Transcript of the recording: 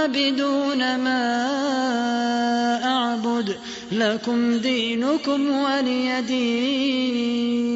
عابدون ما أعبد لكم دينكم ولي دين.